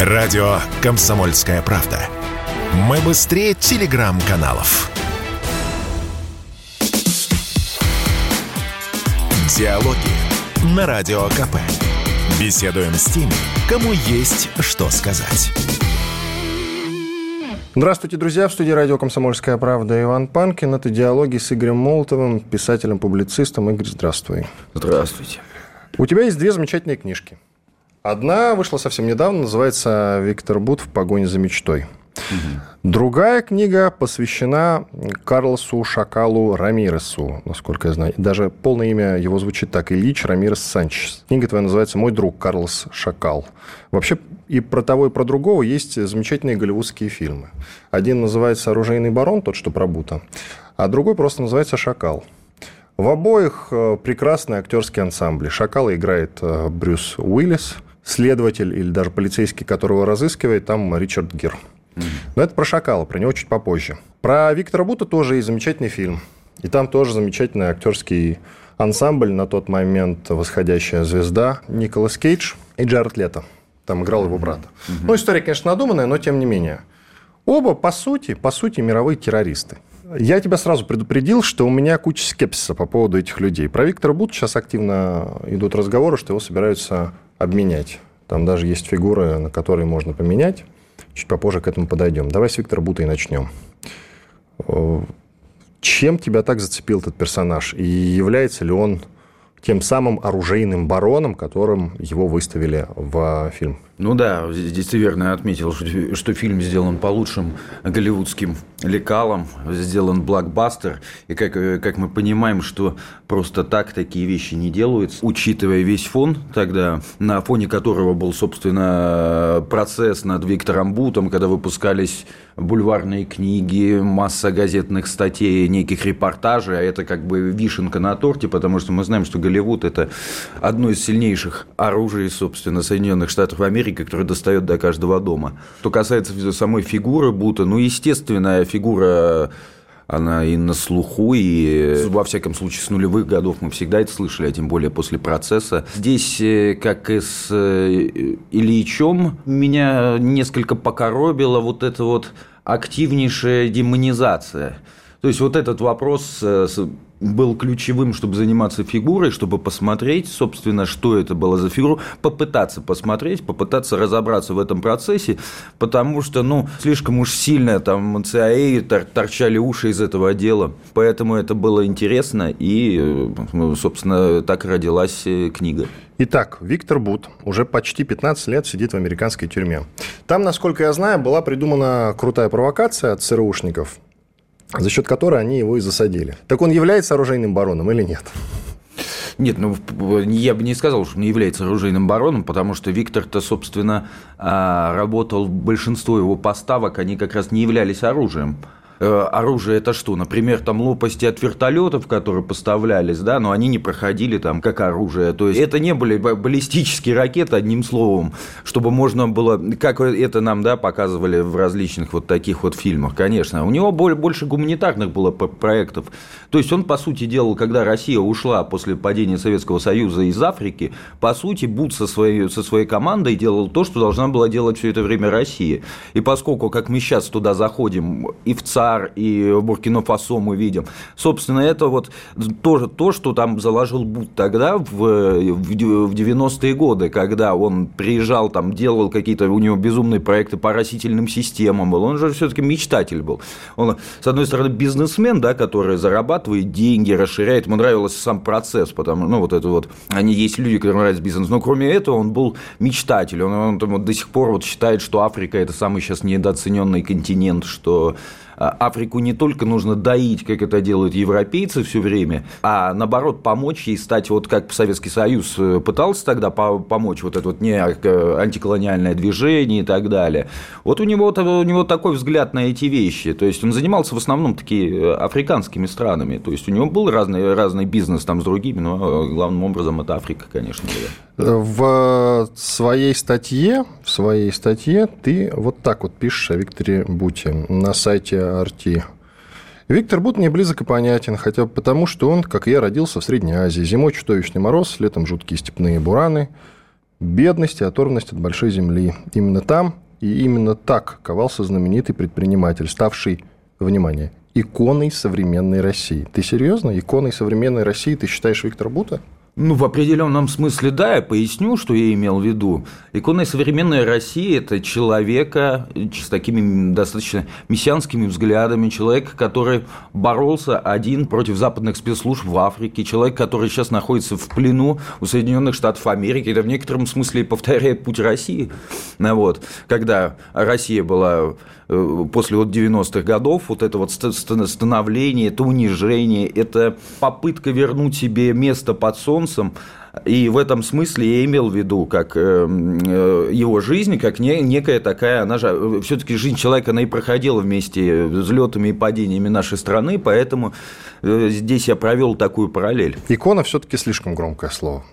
Радио «Комсомольская правда». Мы быстрее телеграм-каналов. Диалоги на Радио КП. Беседуем с теми, кому есть что сказать. Здравствуйте, друзья. В студии радио «Комсомольская правда» Иван Панкин. Это диалоги с Игорем Молотовым, писателем-публицистом. Игорь, здравствуй. Здравствуйте. У тебя есть две замечательные книжки. Одна вышла совсем недавно, называется «Виктор Бут в погоне за мечтой». Угу. Другая книга посвящена Карлосу Шакалу Рамиресу, насколько я знаю. Даже полное имя его звучит так, Ильич Рамирес Санчес. Книга твоя называется «Мой друг Карлос Шакал». Вообще и про того, и про другого есть замечательные голливудские фильмы. Один называется «Оружейный барон», тот, что про Бута, а другой просто называется «Шакал». В обоих э, прекрасные актерские ансамбли. Шакала играет э, Брюс Уиллис – следователь или даже полицейский, которого разыскивает, там Ричард Гир. Но это про Шакала, про него чуть попозже. Про Виктора Бута тоже есть замечательный фильм. И там тоже замечательный актерский ансамбль на тот момент «Восходящая звезда» Николас Кейдж и Джаред Лето. Там играл его брат. Mm-hmm. Ну, история, конечно, надуманная, но тем не менее. Оба, по сути, по сути, мировые террористы. Я тебя сразу предупредил, что у меня куча скепсиса по поводу этих людей. Про Виктора Бута сейчас активно идут разговоры, что его собираются обменять. Там даже есть фигуры, на которые можно поменять. Чуть попозже к этому подойдем. Давай с Виктора Бута и начнем. Э, чем тебя так зацепил этот персонаж? И является ли он тем самым оружейным бароном, которым его выставили в фильм? Ну да, здесь ты верно отметил, что, что фильм сделан по лучшим голливудским лекалам, сделан блокбастер. И как, как мы понимаем, что просто так такие вещи не делаются, учитывая весь фон тогда, на фоне которого был, собственно, процесс над Виктором Бутом, когда выпускались бульварные книги, масса газетных статей, неких репортажей, а это как бы вишенка на торте, потому что мы знаем, что Голливуд – это одно из сильнейших оружий, собственно, Соединенных Штатов Америки, который достает до каждого дома. Что касается самой фигуры Бута, ну, естественная фигура она и на слуху, и во всяком случае с нулевых годов мы всегда это слышали, а тем более после процесса. Здесь, э, как и с э, Ильичом, меня несколько покоробила вот эта вот активнейшая демонизация. То есть вот этот вопрос э, был ключевым, чтобы заниматься фигурой, чтобы посмотреть, собственно, что это было за фигура, попытаться посмотреть, попытаться разобраться в этом процессе, потому что, ну, слишком уж сильно там CIA тор торчали уши из этого дела, поэтому это было интересно, и, ну, собственно, так родилась э, книга. Итак, Виктор Бут уже почти 15 лет сидит в американской тюрьме. Там, насколько я знаю, была придумана крутая провокация от ЦРУшников, за счет которой они его и засадили. Так он является оружейным бароном или нет? Нет, ну я бы не сказал, что он является оружейным бароном, потому что Виктор-то, собственно, а, работал, большинство его поставок, они как раз не являлись оружием. Э, оружие это что? Например, там лопасти от вертолетов, которые поставлялись, да, но они не проходили там как оружие. То есть это не были баллистические ракеты, одним словом, чтобы можно было, как это нам, да, показывали в различных вот таких вот фильмах, конечно. У него больше гуманитарных было проектов. То есть он, по сути, делал, когда Россия ушла после падения Советского Союза из Африки, по сути, Буд со своей, со своей командой делал то, что должна была делать все это время Россия. И поскольку, как мы сейчас туда заходим, и в ЦАР, ЮАР и Буркино-Фасо мы видим. Собственно, это вот тоже то, что там заложил Буд тогда в, в 90-е годы, когда он приезжал, там делал какие-то у него безумные проекты по растительным системам был. Он же все-таки мечтатель был. Он, с одной стороны, бизнесмен, да, который зарабатывает деньги, расширяет. Ему нравился сам процесс, потому ну, вот это вот, они есть люди, которым нравится бизнес. Но кроме этого, он был мечтатель. Он, он, он до сих пор вот считает, что Африка это самый сейчас недооцененный континент, что Африку не только нужно доить, как это делают европейцы все время, а наоборот помочь ей стать, вот как Советский Союз э, пытался тогда помочь, вот это вот не антиколониальное движение и так далее. Вот у него, у него такой взгляд на эти вещи. То есть он занимался в основном такие э, африканскими странами. То есть у него был разный, разный бизнес там с другими, но э, главным образом это Африка, конечно. Была. В своей статье, в своей статье ты вот так вот пишешь о Викторе Буте на сайте Арти. Виктор Бут мне близок и понятен, хотя бы потому, что он, как и я, родился в Средней Азии. Зимой чудовищный мороз, летом жуткие степные бураны. Бедность и оторванность от большой земли. Именно там и именно так ковался знаменитый предприниматель, ставший, внимание, иконой современной России. Ты серьезно? Иконой современной России ты считаешь Виктора Бута? Ну, в определенном смысле, да, я поясню, что я имел в виду. Иконой современной России – это человека с такими достаточно мессианскими взглядами, человек, который боролся один против западных спецслужб в Африке, человек, который сейчас находится в плену у Соединенных Штатов Америки, это в некотором смысле повторяет путь России. Вот. Когда Россия была после вот 90-х годов, вот это вот становление, это унижение, это попытка вернуть себе место под солнцем, и в этом смысле я имел в виду, как э, э, его жизнь, как некая такая, она же, все-таки жизнь человека, она и проходила вместе взлетами и падениями нашей страны, поэтому здесь я провел такую параллель. Икона все-таки слишком громкое слово.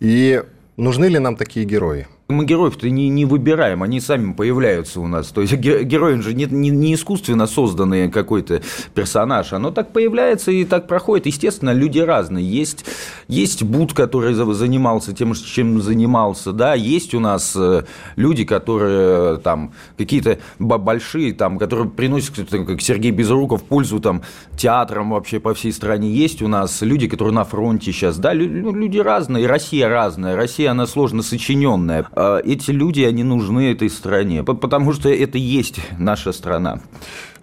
И нужны ли нам такие герои? Мы героев-то не, не выбираем, они сами появляются у нас. То есть герой же не, не, не искусственно созданный какой-то персонаж, оно так появляется и так проходит. Естественно, люди разные. Есть, есть Буд, который занимался тем, чем занимался, да, есть у нас э, люди, которые там какие-то большие, там, которые приносят, как Сергей Безруков, пользу там театрам вообще по всей стране. Есть у нас люди, которые на фронте сейчас, да, люди разные, Россия разная, Россия, она сложно сочиненная эти люди, они нужны этой стране, потому что это есть наша страна.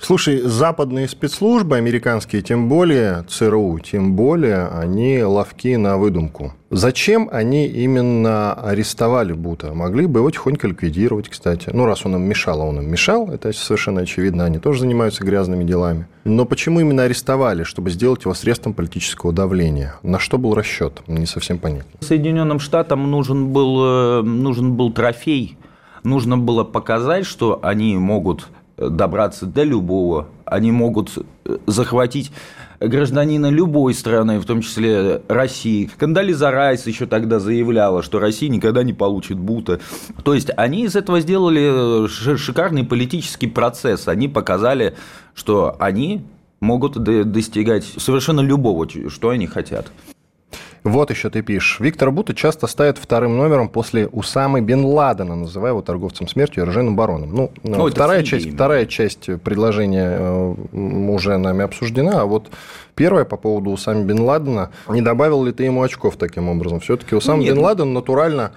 Слушай, западные спецслужбы, американские, тем более ЦРУ, тем более они ловки на выдумку. Зачем они именно арестовали Бута? Могли бы его тихонько ликвидировать, кстати. Ну, раз он им мешал, а он им мешал, это совершенно очевидно, они тоже занимаются грязными делами. Но почему именно арестовали? Чтобы сделать его средством политического давления. На что был расчет? Не совсем понятно. Соединенным Штатам нужен был, э, нужен был трофей. Нужно было показать, что они могут добраться до любого. Они могут э, захватить гражданина любой страны, в том числе России. Кандализа Райс еще тогда заявляла, что Россия никогда не получит бута. То есть они из этого сделали э, шикарный политический процесс. Они показали, что они могут достигать совершенно любого, что они хотят. Вот еще ты пишешь. Виктор Бута часто ставит вторым номером после Усамы Бен Ладена, называя его торговцем смертью и оружейным бароном. Ну, ну вторая, часть, вторая часть предложения э, уже нами обсуждена, а вот первая по поводу Усамы Бен Ладена. Не добавил ли ты ему очков таким образом? Все-таки Усам Бен Ладен натурально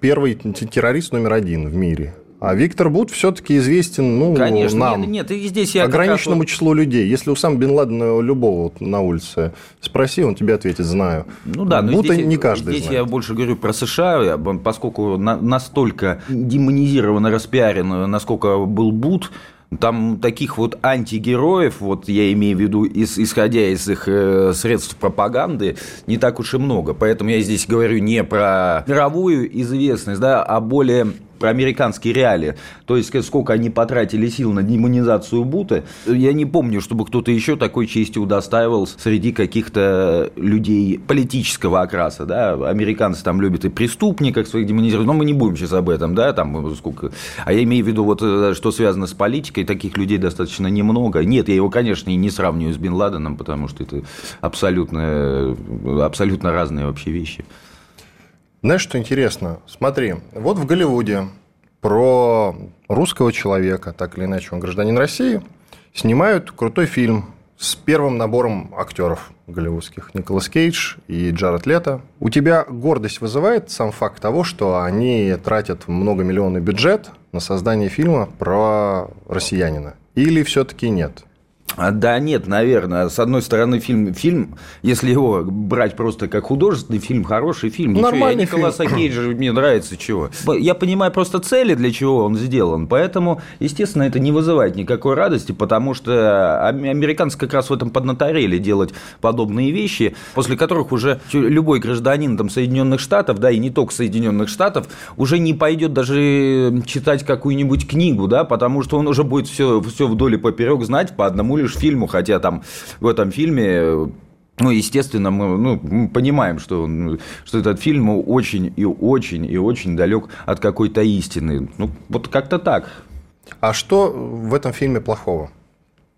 первый террорист номер один в мире. А Виктор Бут все-таки известен ну, Конечно, нам, нет, нет, и здесь я ограниченному раз... числу людей. Если у сам Бен Ладена любого вот на улице спроси, он тебе ответит, знаю. Ну да, но Бута здесь, не каждый Здесь знает. я больше говорю про США, поскольку настолько демонизирован и распиарен, насколько был Бут, там таких вот антигероев, вот я имею в виду, исходя из их э, средств пропаганды, не так уж и много. Поэтому я здесь говорю не про мировую известность, да, а более про американские реалии, то есть сколько они потратили сил на демонизацию Бута, я не помню, чтобы кто-то еще такой чести удостаивался среди каких-то людей политического окраса, да, американцы там любят и преступников своих демонизировать, но мы не будем сейчас об этом, да, там сколько, а я имею в виду вот, э, что связано с политикой, таких людей достаточно немного, нет, я его, конечно, и не сравниваю с Бен Ладеном, потому что это абсолютно, абсолютно разные вообще вещи. Знаешь, что интересно? Смотри, вот в Голливуде про русского человека, так или иначе он гражданин России, снимают крутой фильм с первым набором актеров голливудских. Николас Кейдж и Джаред Лето. У тебя гордость вызывает сам факт того, что они тратят многомиллионный бюджет на создание фильма про россиянина? Или все-таки нет? А, да нет, наверное. С одной стороны, фильм, фильм, если его брать просто как художественный фильм, хороший фильм. Нормальный ничего, я Николаса фильм. Кейджа мне нравится чего. Я понимаю просто цели, для чего он сделан. Поэтому, естественно, это не вызывает никакой радости, потому что американцы как раз в этом поднаторели делать подобные вещи, после которых уже любой гражданин там, Соединенных Штатов, да, и не только Соединенных Штатов, уже не пойдет даже читать какую-нибудь книгу, да, потому что он уже будет все, все вдоль и поперек знать по одному лишь фильму, хотя там в этом фильме ну, естественно, мы, ну, мы понимаем, что, что этот фильм очень и очень и очень далек от какой-то истины. Ну, вот как-то так. А что в этом фильме плохого?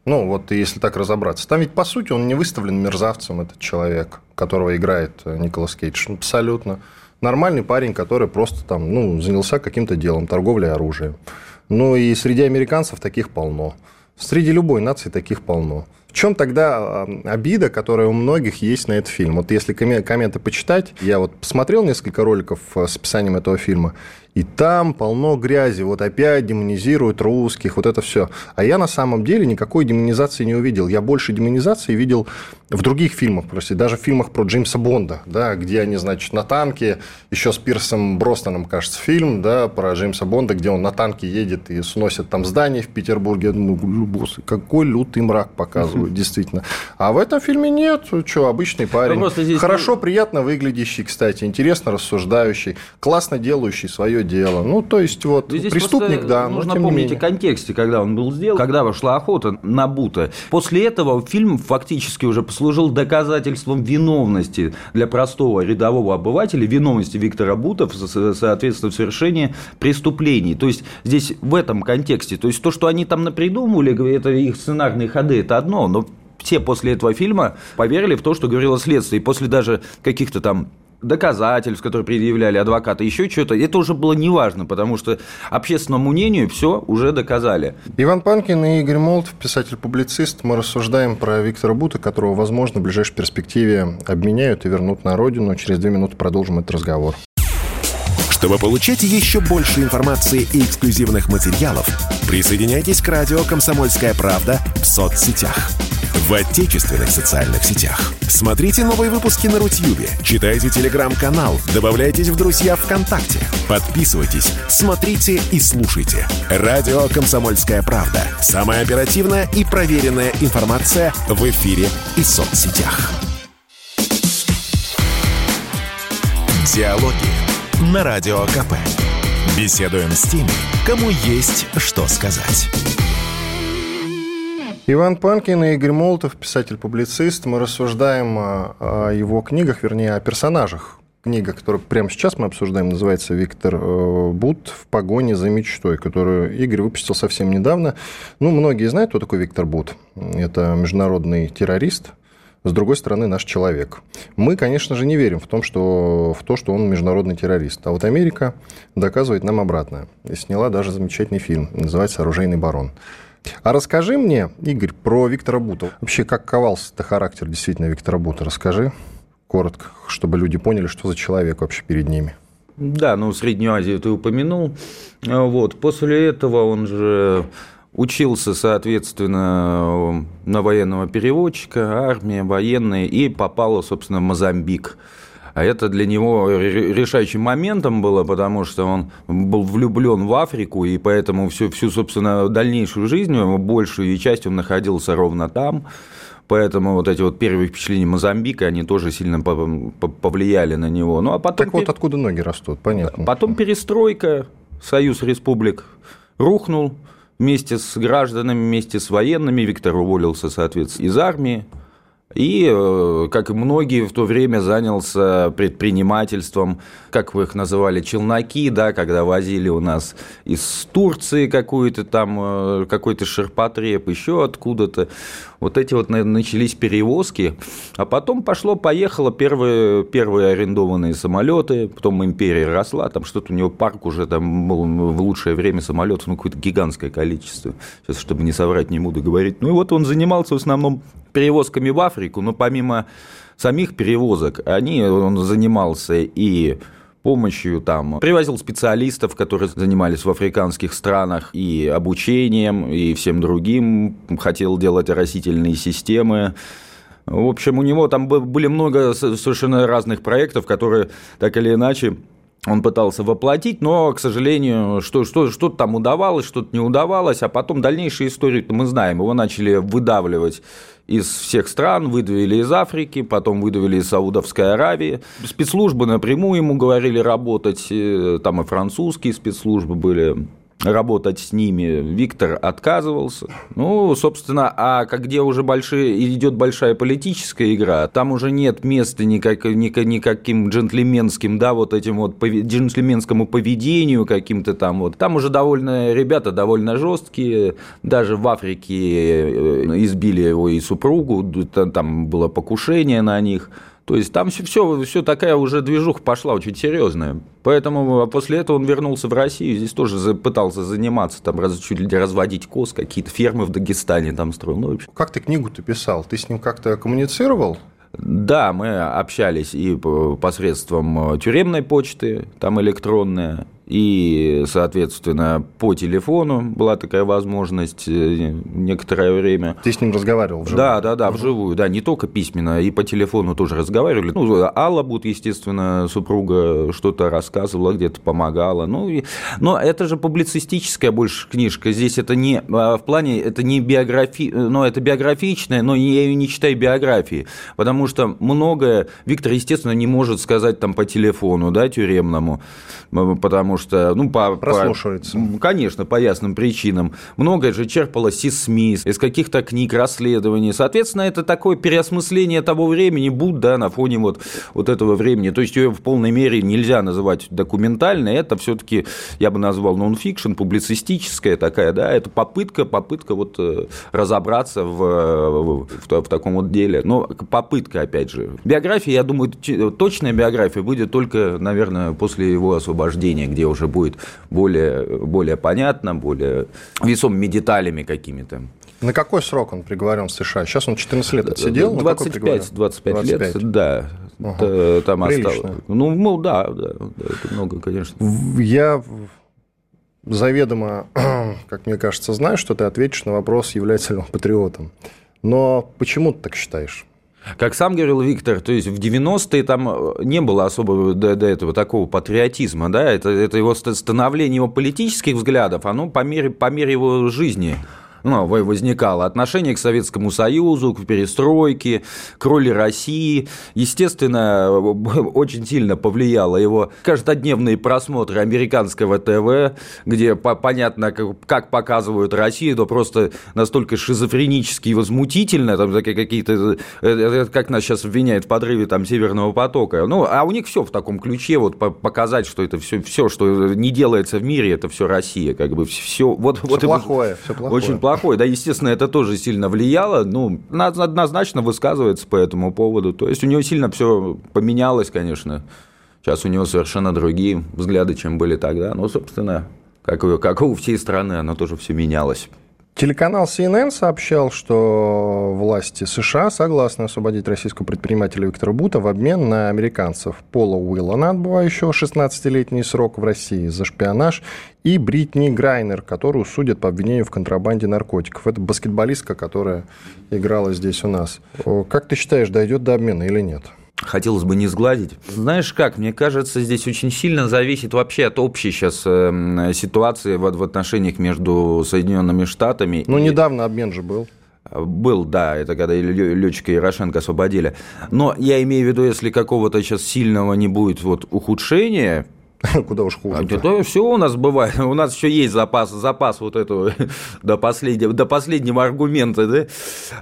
Ну, вот если так разобраться. Там ведь, по сути, он не выставлен мерзавцем, этот человек, которого играет Николас Кейдж. Абсолютно. нормальный парень, который просто там, ну, занялся каким-то делом, торговлей оружием. Ну, и среди американцев таких полно. Среди любой нации таких полно. В чем тогда обида, которая у многих есть на этот фильм? Вот если комменты почитать, я вот посмотрел несколько роликов э, с описанием этого фильма, и там полно грязи. Вот опять демонизируют русских, вот это все. А я на самом деле никакой демонизации не увидел. Я больше демонизации видел в других фильмах, просто даже в фильмах про Джеймса Бонда, да, где они, значит, на танке, еще с Пирсом Бростоном, кажется, фильм, да, про Джеймса Бонда, где он на танке едет и сносит там здание в Петербурге. Я думаю, босс, какой лютый мрак показывают, действительно. А в этом фильме нет, что, обычный парень. Хорошо, приятно выглядящий, кстати, интересно рассуждающий, классно делающий свое свое дело. Ну, то есть, вот, Здесь преступник, да. Нужно помнить о контексте, когда он был сделан, когда вошла охота на Бута. После этого фильм фактически уже послужил доказательством виновности для простого рядового обывателя, виновности Виктора Бута, соответственно, в совершении преступлений. То есть, здесь в этом контексте, то есть, то, что они там напридумывали, это их сценарные ходы, это одно, но все после этого фильма поверили в то, что говорило следствие. И после даже каких-то там доказательств, которые предъявляли адвокаты, еще что-то, это уже было неважно, потому что общественному мнению все уже доказали. Иван Панкин и Игорь Молотов, писатель-публицист, мы рассуждаем про Виктора Бута, которого, возможно, в ближайшей перспективе обменяют и вернут на родину. Через две минуты продолжим этот разговор. Чтобы получать еще больше информации и эксклюзивных материалов, присоединяйтесь к радио «Комсомольская правда» в соцсетях в отечественных социальных сетях. Смотрите новые выпуски на Рутьюбе, читайте телеграм-канал, добавляйтесь в друзья ВКонтакте, подписывайтесь, смотрите и слушайте. Радио «Комсомольская правда». Самая оперативная и проверенная информация в эфире и соцсетях. Диалоги на Радио КП. Беседуем с теми, кому есть что сказать. Иван Панкин и Игорь Молотов, писатель-публицист. Мы рассуждаем о, его книгах, вернее, о персонажах. Книга, которую прямо сейчас мы обсуждаем, называется «Виктор э, Бут в погоне за мечтой», которую Игорь выпустил совсем недавно. Ну, многие знают, кто такой Виктор Бут. Это международный террорист, с другой стороны, наш человек. Мы, конечно же, не верим в, том, что, в то, что он международный террорист. А вот Америка доказывает нам обратное. И сняла даже замечательный фильм, называется «Оружейный барон». А расскажи мне, Игорь, про Виктора Бута. Вообще, как ковался-то характер действительно Виктора Бута? Расскажи коротко, чтобы люди поняли, что за человек вообще перед ними. Да, ну, Среднюю Азию ты упомянул. Вот. После этого он же учился, соответственно, на военного переводчика, армия, военные, и попал, собственно, в Мозамбик. А это для него решающим моментом было, потому что он был влюблен в Африку, и поэтому всю, всю собственно, дальнейшую жизнь, большую часть он находился ровно там. Поэтому вот эти вот первые впечатления Мозамбика, они тоже сильно повлияли на него. Ну, а потом... Так вот откуда ноги растут, понятно. Потом перестройка, Союз Республик рухнул вместе с гражданами, вместе с военными. Виктор уволился, соответственно, из армии. И, э, как и многие, в то время занялся предпринимательством, как вы их называли, челноки, да, когда возили у нас из Турции какую-то там, э, какой-то ширпотреб, еще откуда-то. Вот эти вот начались перевозки, а потом пошло-поехало первые, первые арендованные самолеты, потом империя росла, там что-то у него парк уже там был в лучшее время самолетов, ну, какое-то гигантское количество. Сейчас, чтобы не соврать, не буду говорить. Ну, и вот он занимался в основном перевозками в Африку, но помимо самих перевозок, они, он занимался и помощью там привозил специалистов, которые занимались в африканских странах и обучением, и всем другим, хотел делать растительные системы. В общем, у него там были много совершенно разных проектов, которые так или иначе он пытался воплотить, но, к сожалению, что, что, что-то там удавалось, что-то не удавалось, а потом дальнейшие истории мы знаем. Его начали выдавливать из всех стран, выдавили из Африки, потом выдавили из Саудовской Аравии. Спецслужбы напрямую ему говорили работать, там и французские спецслужбы были работать с ними. Виктор отказывался. Ну, собственно, а где уже большие, идет большая политическая игра, там уже нет места никак, никаким джентльменским, да, вот этим вот джентльменскому поведению каким-то там вот. Там уже довольно, ребята довольно жесткие, даже в Африке э, избили его и супругу, там было покушение на них. То есть там все, все, все такая уже движуха пошла очень серьезная. Поэтому а после этого он вернулся в Россию, здесь тоже пытался заниматься, там раз, чуть ли разводить коз, какие-то фермы в Дагестане там строил. Ну, как ты книгу-то писал? Ты с ним как-то коммуницировал? Да, мы общались и посредством тюремной почты, там электронная, и, соответственно, по телефону была такая возможность э, некоторое время. Ты с ним разговаривал вживую? Да, да, да, вживую, да, не только письменно, и по телефону тоже разговаривали. Ну, Алла Бут, естественно, супруга что-то рассказывала, где-то помогала. Ну, и, но это же публицистическая больше книжка. Здесь это не а, в плане, это не биография, ну, это биографичная, но я ее не читаю биографии, потому что многое Виктор, естественно, не может сказать там по телефону, да, тюремному, потому что, ну, по... Прослушивается. По, конечно, по ясным причинам. Многое же черпалось из СМИ, из каких-то книг, расследований. Соответственно, это такое переосмысление того времени, будь, да, на фоне вот, вот этого времени. То есть ее в полной мере нельзя называть документальной, это все таки я бы назвал нон-фикшн, публицистическая такая, да, это попытка, попытка вот э, разобраться в, в, в, в таком вот деле. Но попытка, опять же. Биография, я думаю, точная биография будет только, наверное, после его освобождения, где уже будет более, более понятно, более весомыми деталями какими-то. На какой срок он приговорен в США? Сейчас он 14 лет отсидел? 25, 25, 25 лет, да. Ага. Там осталось. Ну, ну да, да, да, это много, конечно. Я заведомо, как мне кажется, знаю, что ты ответишь на вопрос, является ли он патриотом. Но почему ты так считаешь? Как сам говорил Виктор, то есть в 90-е там э, не было особо до, до этого такого патриотизма, да, это, это его становление его политических взглядов, оно по мере, по мере его жизни ну, возникало отношение к Советскому Союзу, к перестройке, к роли России. Естественно, очень сильно повлияло его каждодневные просмотры американского ТВ, где понятно, как показывают Россию, то просто настолько шизофренически и возмутительно, там какие-то, э, э, как нас сейчас обвиняют в подрыве там Северного потока. Ну, а у них все в таком ключе, вот показать, что это все, все, что не делается в мире, это все Россия, как бы все. Вот, все вот плохое, все плохое. Очень плохое плохой. Да, естественно, это тоже сильно влияло. Ну, однозначно высказывается по этому поводу. То есть у него сильно все поменялось, конечно. Сейчас у него совершенно другие взгляды, чем были тогда. Но, собственно, как, как у всей страны, оно тоже все менялось. Телеканал CNN сообщал, что власти США согласны освободить российского предпринимателя Виктора Бута в обмен на американцев Пола Уиллана, отбывающего 16-летний срок в России за шпионаж, и Бритни Грайнер, которую судят по обвинению в контрабанде наркотиков. Это баскетболистка, которая играла здесь у нас. Как ты считаешь, дойдет до обмена или нет? Хотелось бы не сгладить. Знаешь как, мне кажется, здесь очень сильно зависит вообще от общей сейчас эм, ситуации в, в отношениях между Соединенными Штатами. Ну, и... недавно обмен же был. Был, да, это когда летчика Ярошенко освободили. Но я имею в виду, если какого-то сейчас сильного не будет вот ухудшения, Куда уж хуже. А, то все у нас бывает. У нас еще есть запас, запас вот этого до последнего, до последнего аргумента, да?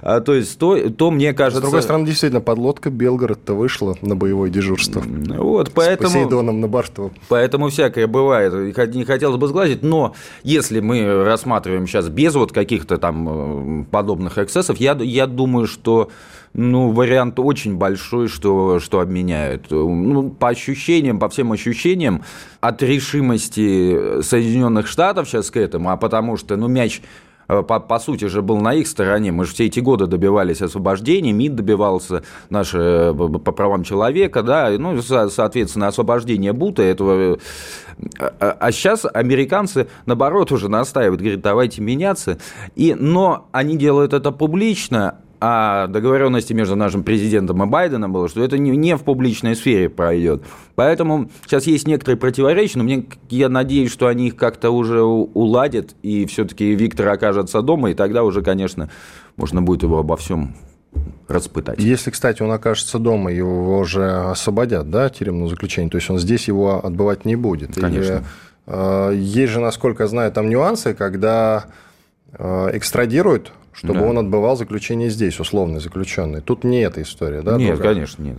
А, то есть, то, то мне кажется... С другой стороны, действительно, подлодка Белгород-то вышла на боевое дежурство. Вот, поэтому... С Посейдоном на борту. Поэтому всякое бывает. Не хотелось бы сглазить, но если мы рассматриваем сейчас без вот каких-то там э, подобных эксцессов, я, я думаю, что ну, вариант очень большой, что, что обменяют. Ну, по ощущениям, по всем ощущениям, от решимости Соединенных Штатов сейчас к этому, а потому что, ну, мяч э, по, по сути же был на их стороне. Мы же все эти годы добивались освобождения, МИД добивался наши э, по правам человека, да, ну, соответственно, освобождение Бута этого. А, а сейчас американцы, наоборот, уже настаивают, говорят, давайте меняться. И, но они делают это публично, о договоренности между нашим президентом и Байденом было, что это не в публичной сфере пройдет. Поэтому сейчас есть некоторые противоречия, но мне, я надеюсь, что они их как-то уже уладят, и все-таки Виктор окажется дома, и тогда уже, конечно, можно будет его обо всем распытать. Если, кстати, он окажется дома, его уже освободят, да, тюремного заключения, то есть он здесь его отбывать не будет. Конечно. И, э, есть же, насколько я знаю, там нюансы, когда э, экстрадируют чтобы Да. он отбывал заключение здесь, условный заключенный. Тут не эта история, да? нет, другая? конечно, нет.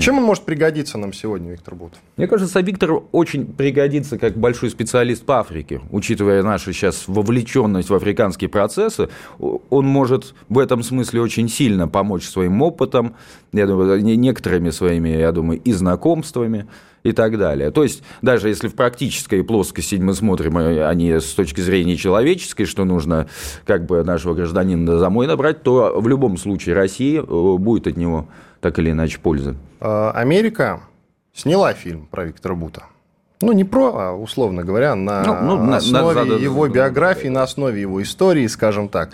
Чем он может пригодиться нам сегодня, Виктор Бут? Мне кажется, Виктор очень пригодится как большой специалист по Африке. Учитывая нашу сейчас вовлеченность в африканские процессы, он может в этом смысле очень сильно помочь своим опытом, я думаю, не- некоторыми своими, я думаю, и знакомствами и так далее. То есть, даже если в практической плоскости мы смотрим, э, а с точки зрения человеческой, что нужно как бы нашего гражданина домой набрать, то в любом случае Россия э, будет от него так или иначе польза. А, Америка сняла фильм про Виктора Бута. Ну, не про, а, условно говоря, на Ну, ну, на- основе на- его да, биографии, на основе его истории, скажем так.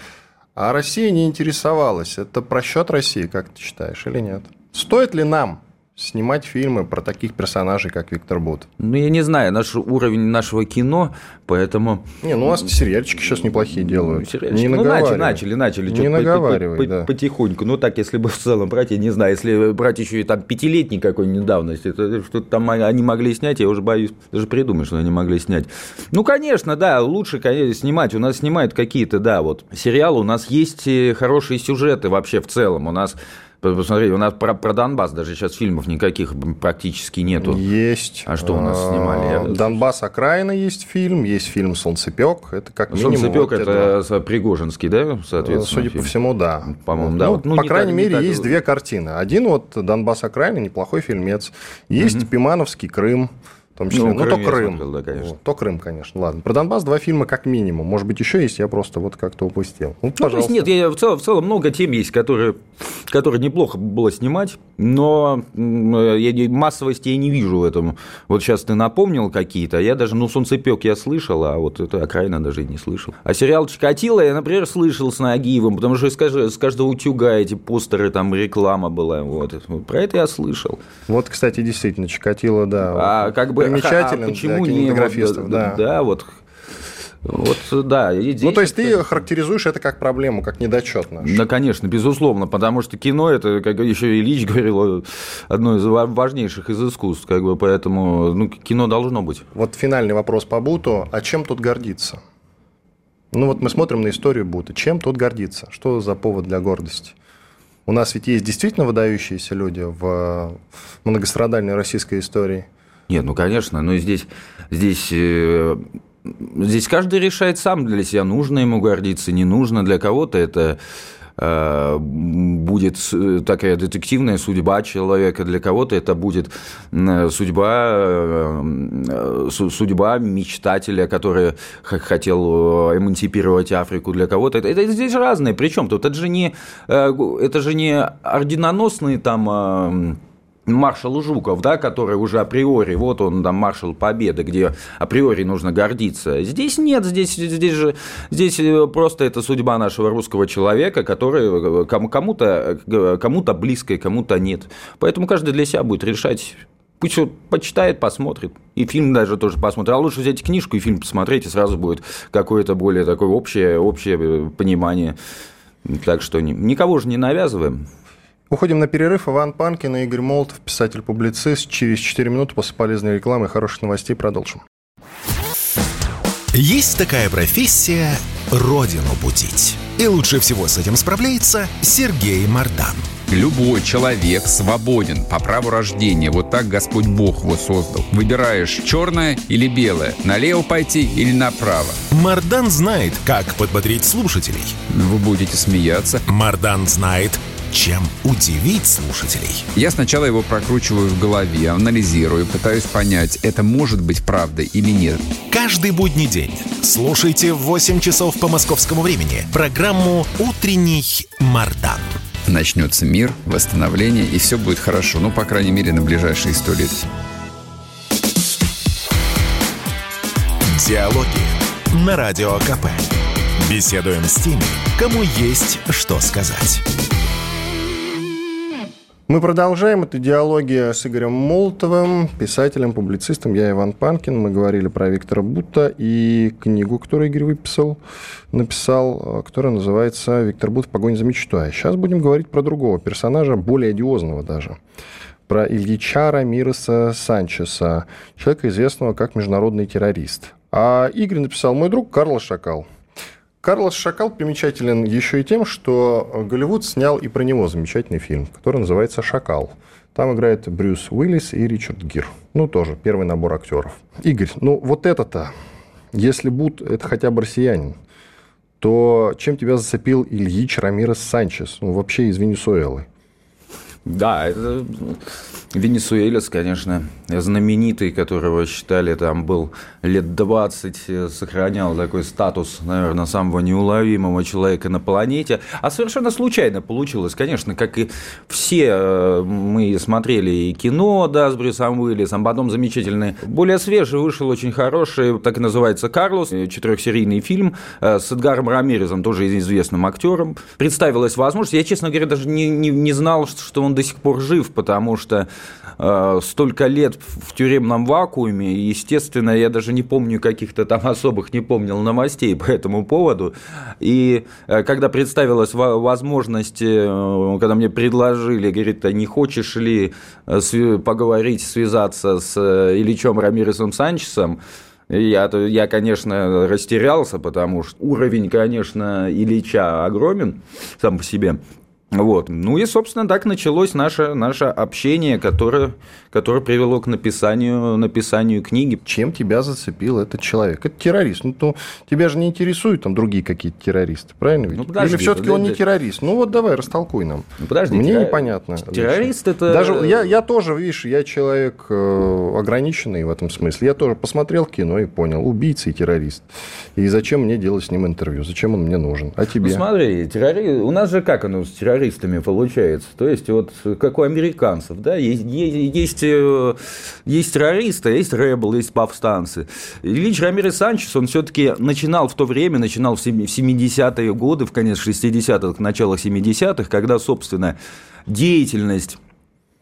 А Россия не интересовалась. Это просчет России, как ты считаешь, или нет? Стоит ли нам снимать фильмы про таких персонажей, как Виктор Бут? Ну, я не знаю, наш уровень нашего кино, поэтому... Не, ну у нас сериальчики сейчас неплохие делают. Сериальчики. Не ну, начали, наговаривай. начали, начали. Не что-то по- по- наговаривай, по- да. Потихоньку. Ну, так, если бы в целом брать, я не знаю, если брать еще и там пятилетний какой-нибудь давности, то что-то там они могли снять, я уже боюсь даже придумать, что они могли снять. Ну, конечно, да, лучше, конечно, снимать. У нас снимают какие-то, да, вот сериалы, у нас есть э, хорошие сюжеты вообще в целом. У нас Посмотри, у нас про, про Донбасс даже сейчас фильмов никаких практически нету. Есть. А что у нас снимали? Я- А, Донбасс окраина есть фильм, есть фильм Солнцепек. Это как минимум. Солнцепек вот это с- Пригожинский, да, соответственно? Судя фильм? по всему, да. По-моему, да. Ну, Вот, ну, по не крайней так- мере, так- есть две картины. Один вот Донбасс окраина, неплохой фильмец. Есть Пимановский Крым. В том числе, Ну, ну, то Крым. смотрел, да, конечно. Вот, то Крым, конечно. Ладно. Про Донбасс два фильма как минимум. Может быть, еще есть, я просто вот как-то упустил. Ну, Ну, то есть пожалуйста. нет, я, в, целом, в целом много тем есть, которые, которые неплохо было снимать, но э, я, массовости я не вижу в этом. Вот сейчас ты напомнил какие-то, я даже, ну, «Солнцепек» я слышал, а вот это «Окраина» даже не слышал. А сериал «Чикатило» я, например, слышал с Нагиевым, потому что с каждого утюга эти постеры, там реклама была, вот. Про это я слышал. Вот, кстати, действительно, Чикатило, да. А как бы примечателен а почему для не кинематографистов, вот, да. да, вот, вот, да. и Ну, то есть ты характеризуешь это как проблему, как недочет наш. Да, конечно, безусловно, потому что кино это, как еще Ильич говорил, одно из ва- важнейших из искусств, как бы, поэтому ну, кино должно быть. Вот финальный вопрос по Буту. А чем тут гордиться? Ну вот мы смотрим на историю Бута. Чем тут гордиться? Что за повод для гордости? У нас ведь есть действительно выдающиеся люди в многострадальной российской истории. Нет, ну конечно, но здесь, здесь, э, здесь каждый решает сам для себя, нужно ему гордиться, не нужно. Для кого-то это э, будет такая детективная судьба человека, для кого-то это будет судьба, э, су- судьба мечтателя, который хотел эмансипировать Африку, для кого-то это, это здесь разное. Причем тут это же не, это же не орденоносные там маршал Жуков, да, который уже априори, вот он там маршал Победы, где априори нужно гордиться. Здесь нет, здесь, здесь же здесь э, просто это судьба нашего русского человека, который э, кому- кому-то э, кому-то близкая, кому-то нет. Поэтому каждый для себя будет решать. Пусть почитает, посмотрит. И фильм даже тоже посмотрит. А лучше взять книжку и фильм посмотреть, и сразу будет какое-то более такое общее, общее понимание. Так что ни- никого же не навязываем. Уходим на перерыв. Иван Панкин и Игорь Молотов, писатель-публицист. Через 4 минуты после полезной рекламы и хороших новостей продолжим. Есть такая профессия – родину будить. И лучше всего с этим справляется Сергей Мардан. Любой человек свободен по праву рождения. Вот так Господь Бог его создал. Выбираешь черное или белое, налево пойти или направо. Мардан знает, как подбодрить слушателей. Вы будете смеяться. Мардан знает, чем удивить слушателей. Я сначала его прокручиваю в голове, анализирую, пытаюсь понять, это может быть правдой или нет. Каждый будний день слушайте в 8 часов по московскому времени программу «Утренний Мардан». Начнется мир, восстановление, и все будет хорошо. Ну, по крайней мере, на ближайшие сто лет. Диалоги на Радио КП. Беседуем с теми, кому есть что сказать. Мы продолжаем. Это диалоги с Игорем Молотовым, писателем, публицистом. Я Иван Панкин. Мы говорили про Виктора Бута и книгу, которую Игорь выписал, написал, э, которая называется «Виктор Бут в погоне за мечтой». Сейчас будем говорить про другого персонажа, более одиозного даже. Про Ильича Рамиреса Санчеса, человека, известного как международный террорист. А Игорь написал «Мой друг Карл Шакал». Карлос Шакал примечателен еще и тем, что Голливуд снял и про него замечательный фильм, который называется «Шакал». Там играет Брюс Уиллис и Ричард Гир. Ну, тоже первый набор актеров. Игорь, ну вот это-то, если Буд это хотя бы россиянин, то чем тебя зацепил Ильич Рамирес Санчес, ну, вообще из Венесуэлы? Да, это Венесуэлец, конечно, знаменитый, которого считали там был лет 20, э, сохранял такой статус, наверное, самого неуловимого человека на планете. А совершенно случайно получилось, конечно, как и все э, мы смотрели и кино, да, с Брюсом Уиллисом, потом замечательный, более свежий вышел очень хороший, так и называется «Карлос», четырехсерийный фильм э, с Эдгаром Рамирезом, тоже известным актером. Представилась возможность, я, честно говоря, даже не, не, не знал, что он до сих пор жив, потому что э, столько лет в тюремном вакууме, и, естественно, я даже не помню каких-то там особых, не помнил новостей по этому поводу. И э, когда представилась возможность, э, когда мне предложили, говорит, а не хочешь ли э, поговорить, связаться с э, Ильичом Рамиресом Санчесом, я, я, конечно, растерялся, потому что уровень, конечно, Ильича огромен сам по себе. Вот. Ну и, собственно, так началось наше, наше общение, которое, которое привело к написанию, написанию книги. Чем тебя зацепил этот человек? Это террорист. Ну, то тебя же не интересуют там другие какие-то террористы, правильно ведь? Ну, подожди, Или все-таки он не террорист? Ну вот давай, растолкуй нам. Ну, подожди, Мне террор... непонятно. Террорист это... Даже я, я тоже, видишь, я человек э, ограниченный в этом смысле. Я тоже посмотрел кино и понял, убийца и террорист. И зачем мне делать с ним интервью? Зачем он мне нужен? А тебе? Ну смотри, террорист... у нас же как оно с террористом? Террористами получается. То есть, вот как у американцев, да, есть, есть, э, есть террористы, есть ребел, есть повстанцы. Ильич Рамирес Санчес, он все-таки начинал в то время, начинал в 70-е годы, в конец 60-х, начало 70-х, когда, собственно, деятельность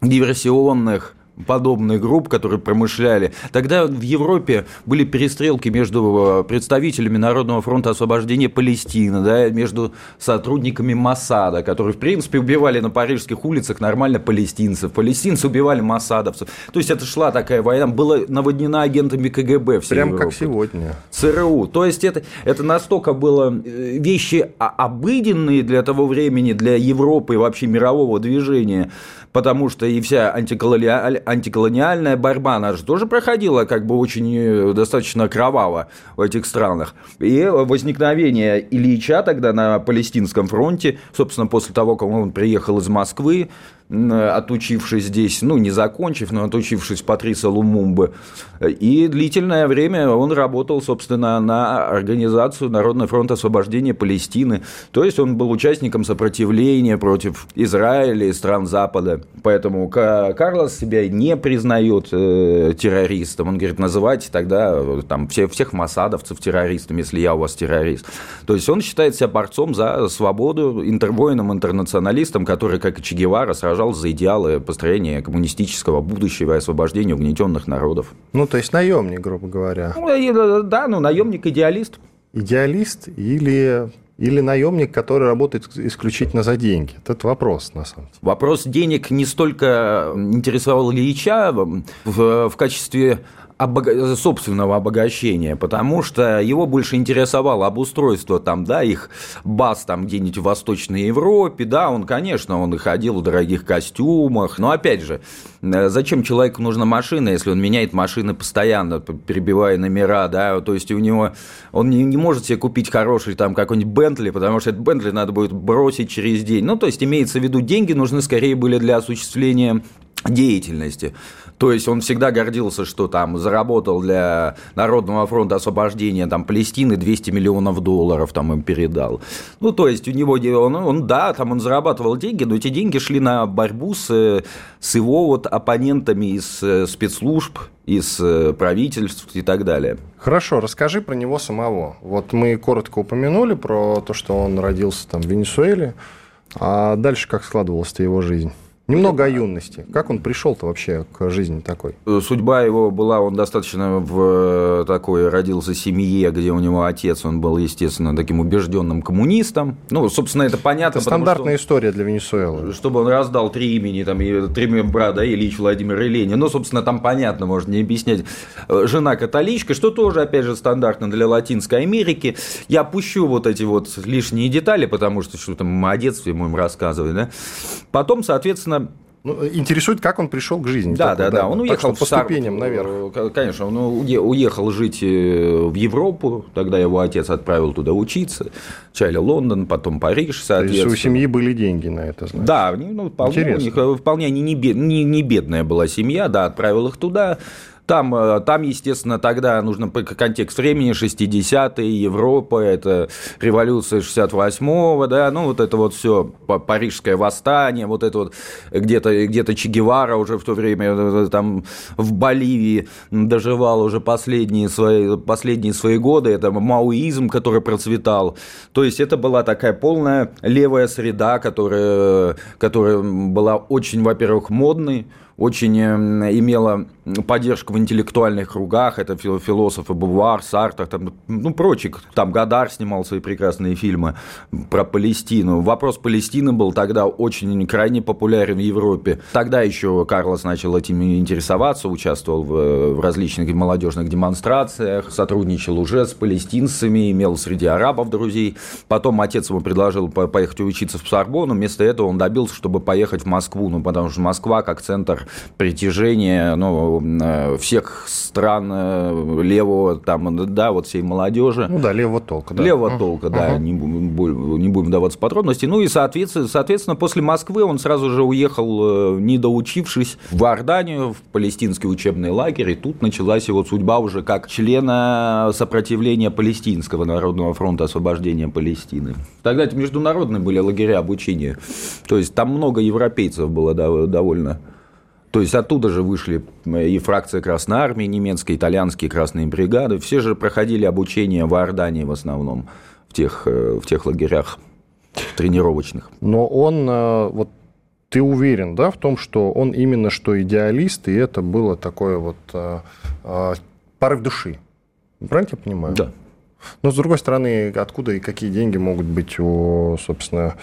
диверсионных подобных групп, которые промышляли. Тогда в Европе были перестрелки между э, представителями Народного фронта освобождения Палестины, да, между сотрудниками Масада, которые, в принципе, убивали на парижских улицах нормально палестинцев. Палестинцы убивали масадовцев. То есть это шла такая война, была наводнена агентами КГБ. Прям Европы. как сегодня. ЦРУ. То есть это, это настолько было э, вещи обыденные для того времени, для Европы и вообще мирового движения, потому что и вся антиколониальная борьба, она же тоже проходила как бы очень э, достаточно кроваво в этих странах. И возникновение Ильича тогда на Палестинском фронте, собственно, после того, как он приехал из Москвы, отучившись здесь, ну, не закончив, но отучившись Патриса Лумумбы. И длительное время он работал, собственно, на организацию Народный фронт освобождения Палестины. То есть он был участником сопротивления против Израиля и стран Запада. Поэтому Карлос себя не признает э, террористом. Он говорит, называйте тогда э, там, все, всех масадовцев террористами, если я у вас террорист. То есть он считает себя борцом за свободу, интервоином, интернационалистом, который, как и Че Гевара, сражался сражался за идеалы построения коммунистического будущего и освобождения угнетенных народов. Ну, то есть наемник, грубо говоря. Ну, да, ну, наемник-идеалист. Идеалист или или наемник, который работает исключительно за деньги? Это вопрос, на самом деле. Вопрос денег не столько интересовал Ильича в, в качестве обога... собственного обогащения, потому что его больше интересовало обустройство там, да, их баз там где-нибудь в Восточной Европе, да, он, конечно, он ходил в дорогих костюмах, но опять же, э, зачем человеку нужна машина, если он меняет машины постоянно, перебивая номера, да, то есть у него, он не, не может себе купить хороший там какой-нибудь Бентли, потому что этот Бентли надо будет бросить через день, ну, то есть имеется в виду, деньги нужны скорее были для осуществления деятельности. То есть он всегда гордился, что там заработал для Народного фронта освобождения там, Палестины 200 миллионов долларов там им передал. Ну, то есть у него, он, он да, там он зарабатывал деньги, но эти деньги шли на борьбу с, с его вот оппонентами из э, спецслужб, из э, правительств и так далее. Хорошо, расскажи про него самого. Вот мы коротко упомянули про то, что он родился там в Венесуэле, а дальше как складывалась его жизнь? Немного о юности. Как он пришел-то вообще к жизни такой? Судьба его была, он достаточно в такой, родился семье, где у него отец, он был, естественно, таким убежденным коммунистом. Ну, собственно, это понятно. Это стандартная он, история для Венесуэлы. Чтобы он раздал три имени, там, три мембра, да, Ильич, Владимир и Ленин. Ну, собственно, там понятно, можно не объяснять. Жена католичка, что тоже, опять же, стандартно для Латинской Америки. Я опущу вот эти вот лишние детали, потому что что там о детстве мы им рассказывали, да. Потом, соответственно, ну, интересует, как он пришел к жизни. Да, да, да. Он уехал по ступеням наверх. Э, конечно, он уехал жить э, в Европу. Тогда его отец отправил туда учиться. Вначале Лондон, потом Париж, соответственно. То есть у семьи были деньги на это, значит? Да, ну, вполне, у них э, вполне не, не, не, не бедная была семья, да, отправил их туда. Там, э, там, естественно, тогда нужно контекст времени, 60-е, Европа, это революция 68-го, да, ну, вот это вот все, парижское восстание, вот это вот где-то где Че Гевара уже в то время э, там в Боливии доживал уже последние свои, последние свои годы, это мауизм, который процветал. То есть это была такая полная левая среда, которая, которая была очень, во-первых, модной, очень имела поддержку в интеллектуальных кругах, это философы Бувар, Сартер, там, ну, прочих, там Гадар снимал свои прекрасные фильмы про Палестину. Вопрос Палестины был тогда очень крайне популярен в Европе. Тогда еще Карлос начал этим интересоваться, участвовал в, в различных молодежных демонстрациях, сотрудничал уже с палестинцами, имел среди арабов друзей. Потом отец ему предложил поехать учиться в Сорбону, вместо этого он добился, чтобы поехать в Москву, ну, потому что Москва как центр притяжения ну, всех стран э, левого, там, да, вот всей молодежи. Ну да, левого толка. Да. Левого толка, да, не, не будем даваться подробности. Ну и, соответственно, соответственно, после Москвы он сразу же уехал, э, не доучившись, в Иорданию, в палестинский учебный лагерь, и тут началась его судьба уже как члена сопротивления Палестинского народного фронта освобождения Палестины. Тогда это международные были лагеря обучения, то есть там много европейцев было довольно то есть оттуда же вышли и фракция Красной Армии немецкой, итальянские красные бригады. Все же проходили обучение в Иордании в основном, в тех, э, в тех лагерях тренировочных. Но он, э, вот ты уверен, да, в том, что он именно что идеалист, и это было такое вот э, порыв души. Правильно я понимаю? Да. Но, с другой стороны, откуда и какие деньги могут быть у, собственно,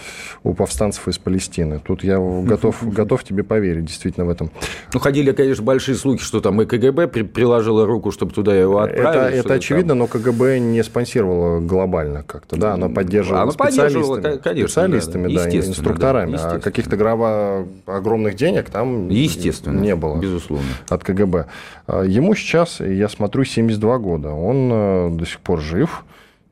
у повстанцев из Палестины? Тут я готов, готов тебе поверить действительно в этом. Ну, ходили, конечно, большие слухи, что там и КГБ при, приложила руку, чтобы туда его отправить. Это, это очевидно, там. но КГБ не спонсировало глобально как-то, да? Оно поддерживало Оно специалистами, конечно, специалистами да, да, инструкторами. Да, а каких-то гроба огромных денег там естественно, не было. Безусловно. От КГБ. А, ему сейчас, я смотрю, 72 года. Он э, до сих пор жив,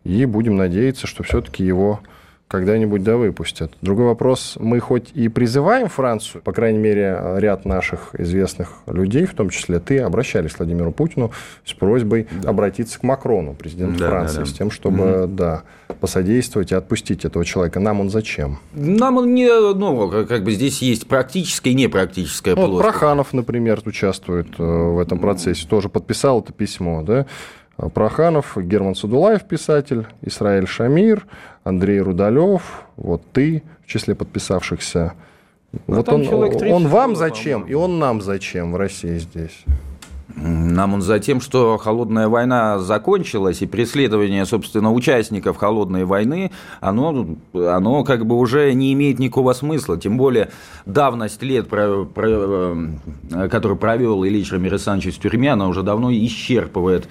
и будем надеяться, что все-таки его когда-нибудь да выпустят. Другой вопрос, мы хоть и призываем Францию, по крайней мере, ряд наших известных людей, в том числе ты, обращались к Владимиру Путину с просьбой да. обратиться к Макрону, президенту да, Франции, да, да. с тем, чтобы, угу. да, посодействовать и отпустить этого человека. Нам он зачем? Нам он не, ну, как бы здесь есть практическая и непрактическая ну, плоскость. Проханов, например, участвует э, в этом процессе, тоже подписал это письмо, да, Проханов, Герман Судулаев, писатель, Исраиль Шамир, Андрей Рудалев, вот ты в числе подписавшихся. Но вот он, он вам зачем, и он нам зачем в России здесь? Нам он за тем, что холодная война закончилась, и преследование, собственно, участников холодной войны, оно, оно как бы уже не имеет никакого смысла. Тем более давность лет, про, про, э, который провел Ильич Рамир Александрович в тюрьме, она уже давно исчерпывает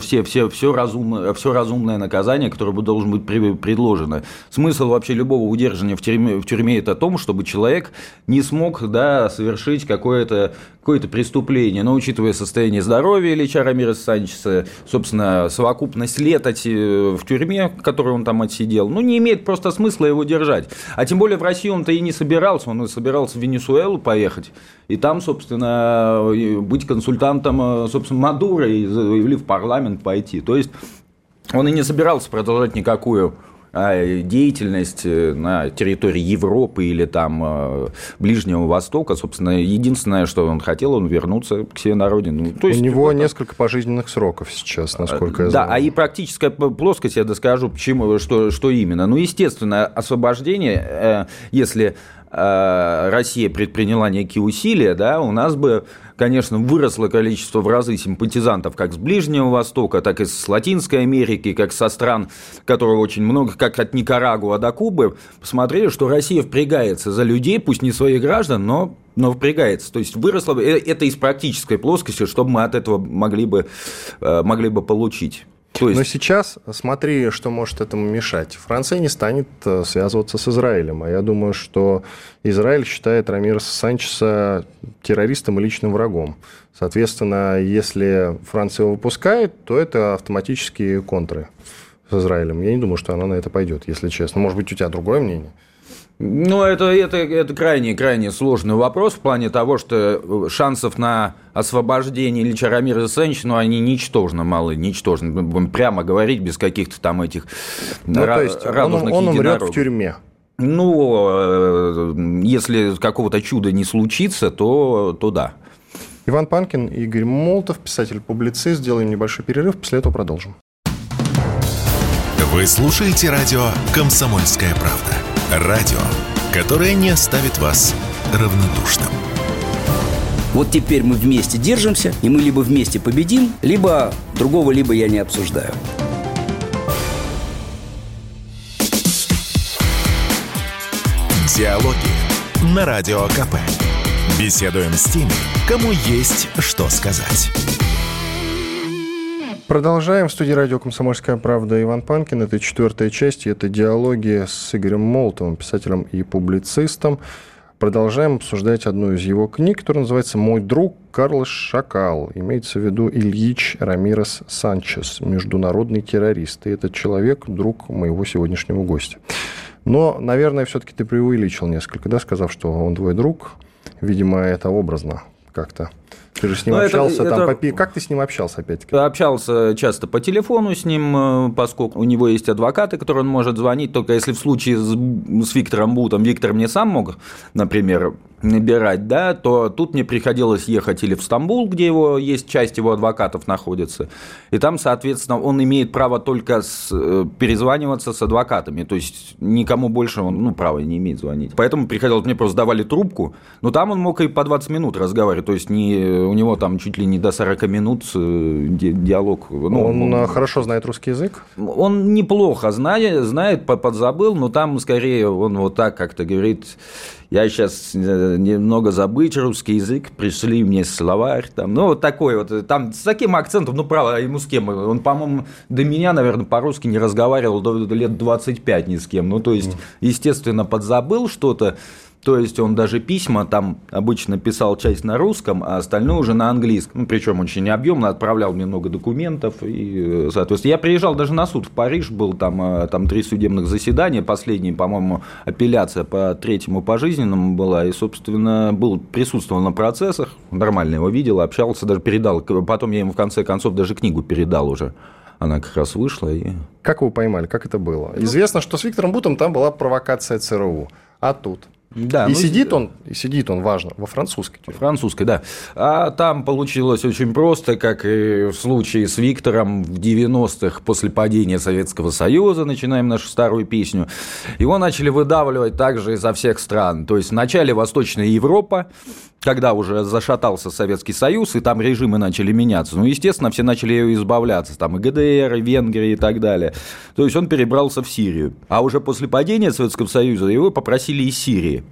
все, все, все, разумное, все разумное наказание, которое бы должно быть предложено. Смысл вообще любого удержания в тюрьме, в тюрьме это о том, чтобы человек не смог да, совершить какое-то какое преступление, но учитывая состояние здоровья Ильича Рамира Санчеса, собственно, совокупность лет в тюрьме, которую он там отсидел, ну, не имеет просто смысла его держать. А тем более в Россию он-то и не собирался, он собирался в Венесуэлу поехать, и там, собственно, быть консультантом, собственно, Мадура или в парламент пойти. То есть он и не собирался продолжать никакую а, деятельность э, на территории Европы или там э, Ближнего Востока, собственно, единственное, что он хотел, он вернуться к себе на родину. Ну, то есть, У него вот, несколько пожизненных сроков сейчас, насколько я знаю. Да, а и практическая плоскость, я доскажу, почему, что, что именно. Ну, естественно, освобождение, э, если э, Россия предприняла некие усилия, да, у нас бы конечно, выросло количество в разы симпатизантов как с Ближнего Востока, так и с Латинской Америки, как со стран, которые очень много, как от Никарагуа до Кубы, посмотрели, что Россия впрягается за людей, пусть не своих граждан, но но впрягается. То есть выросло э, это из практической плоскости, чтобы мы от этого могли бы, э, могли бы получить. То есть... Но сейчас смотри, что может этому мешать. Франция не станет э, связываться с Израилем. А я думаю, что Израиль считает Рамиреса Санчеса террористом и личным врагом. Соответственно, если Франция его выпускает, то это автоматические контры с Израилем. Я не думаю, что она на это пойдет, если честно. Может быть, у тебя другое мнение? Ну, это, это, это крайне-крайне сложный вопрос в плане того, что шансов на освобождение Ильича Рамира Сенчину, они ничтожно малы, ничтожно. Будем прямо говорить, без каких-то там этих ну, то есть он, он умрет в тюрьме. Ну, э, если какого-то чуда не случится, то, то да. Иван Панкин, Игорь Молотов, писатель-публицист. Сделаем небольшой перерыв, после этого продолжим. Вы слушаете радио «Комсомольская правда». Радио, которое не оставит вас равнодушным. Вот теперь мы вместе держимся, и мы либо вместе победим, либо другого, либо я не обсуждаю. Диалоги на Радио КП. Беседуем с теми, кому есть что сказать. Продолжаем. В студии радио «Комсомольская правда» Иван Панкин. Это четвертая часть, и это диалоги с Игорем Молотовым, писателем и публицистом. Продолжаем обсуждать одну из его книг, которая называется «Мой друг Карлос Шакал». Имеется в виду Ильич Рамирес Санчес, международный террорист. И этот человек – друг моего сегодняшнего гостя. Но, наверное, все-таки ты преувеличил несколько, да, сказав, что он твой друг. Видимо, это образно как-то. Ты же с ним Но общался, это, там, это... Попи... как ты с ним общался опять-таки? Общался часто по телефону с ним, э, поскольку у него есть адвокаты, которые он может звонить, только если в случае с, с Виктором Бутом, Виктор мне сам мог, например, набирать, да, то тут мне приходилось ехать или в Стамбул, где его есть часть его адвокатов находится, и там, соответственно, он имеет право только с, э, перезваниваться с адвокатами, то есть никому больше он, ну, права не имеет звонить. Поэтому приходилось, мне просто давали трубку, но там он мог и по 20 минут разговаривать, то есть не, у него там чуть ли не до 40 минут э, диалог. Ну, он, он хорошо знает русский язык? Он неплохо знает, знает, подзабыл, но там скорее он вот так как-то говорит, я сейчас э, немного забыть русский язык, пришли мне словарь, там, ну, вот такой вот, там, с таким акцентом, ну, право, ему с кем, он, по-моему, до меня, наверное, по-русски не разговаривал до, до лет 25 ни с кем, ну, то есть, естественно, подзабыл что-то, то есть он даже письма там обычно писал часть на русском, а остальное уже на английском. Ну, причем очень объемно, отправлял мне много документов. И, соответственно, я приезжал даже на суд в Париж, был там, э, там три судебных заседания. Последний, по-моему, апелляция по третьему пожизненному была. И, собственно, был, присутствовал на процессах, нормально его видел, общался, даже передал. Потом я ему в конце концов даже книгу передал уже она как раз вышла. И... Как вы поймали, как это было? Известно, что с Виктором Бутом там была провокация ЦРУ. А тут? Да, и ну, сидит он, и сидит он, важно, во французской тюрьме. Французской, да. А там получилось очень просто, как и в случае с Виктором в 90-х после падения Советского Союза, начинаем нашу старую песню. Его начали выдавливать также изо всех стран. То есть вначале Восточная Европа, когда уже зашатался Советский Союз, и там режимы начали меняться. Ну, естественно, все начали ее избавляться. Там и ГДР, и Венгрия и так далее. То есть он перебрался в Сирию. А уже после падения Советского Союза его попросили из Сирии.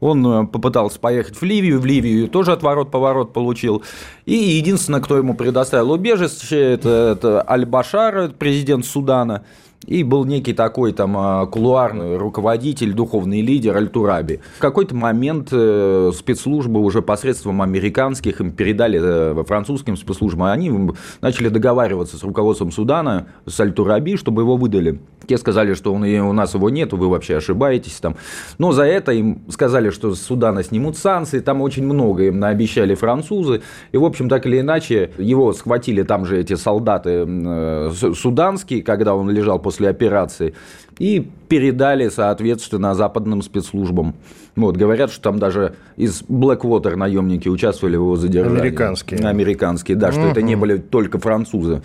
Он э, попытался поехать в Ливию, в Ливию тоже отворот-поворот получил. И единственное, кто ему предоставил убежище, это, это Аль-Башар, президент Судана. И был некий такой там а, кулуарный руководитель, духовный лидер Аль-Тураби. В какой-то момент э, спецслужбы уже посредством американских им передали э, французским спецслужбам, они начали договариваться с руководством Судана, с Аль-Тураби, чтобы его выдали. Те сказали, что он, у нас его нет, вы вообще ошибаетесь. Там. Но за это им сказали, что с Судана снимут санкции, там очень много им наобещали французы. И, в общем, так или иначе, его схватили там же эти солдаты э, суданские, когда он лежал после операции. и передали, соответственно, западным спецслужбам. Вот, говорят, что там даже из Blackwater наемники участвовали в его задержании. Американские. Американские, да, что угу. это не были только французы,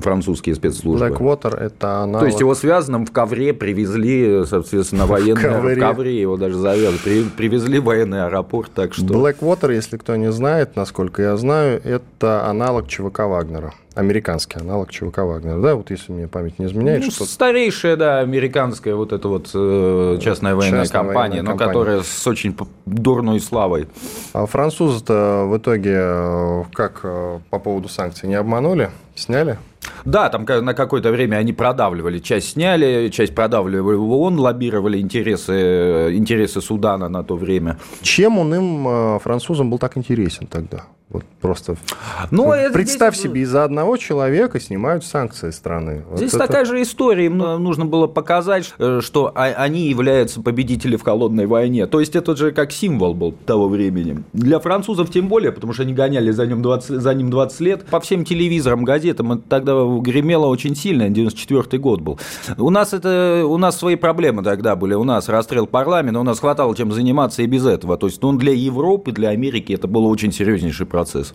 французские спецслужбы. Blackwater – это аналог... То есть его связанным в ковре привезли, соответственно, военные... В ковре его даже завязали. Привезли военный аэропорт, так что... Blackwater, если кто не знает, насколько я знаю, это аналог ЧВК Вагнера американский аналог ЧВК Вагнера, да, вот если мне память не изменяет. Ну, что старейшая, да, американская вот эта вот э, частная военная частная компания, военная но компания. которая с очень дурной славой. А французы-то в итоге э, как э, по поводу санкций не обманули, сняли? Да, там на какое-то время они продавливали, часть сняли, часть продавливали в ООН, лоббировали интересы, интересы Судана на то время. Чем он им, французам, был так интересен тогда? Вот просто ну, представь здесь... себе, из-за одного человека снимают санкции страны. Здесь вот такая же история. Им нужно было показать, э, что они являются победителями в холодной войне. То есть это же как символ был того времени. Для французов тем более, потому что они гоняли за ним 20, за ним 20 лет. По всем телевизорам, газетам это тогда гремело очень сильно. 94 год был. У нас, это, у нас свои проблемы тогда были. У нас расстрел парламента, у нас хватало чем заниматься и без этого. То есть ну, для Европы, для Америки это было очень серьезнейший процесс.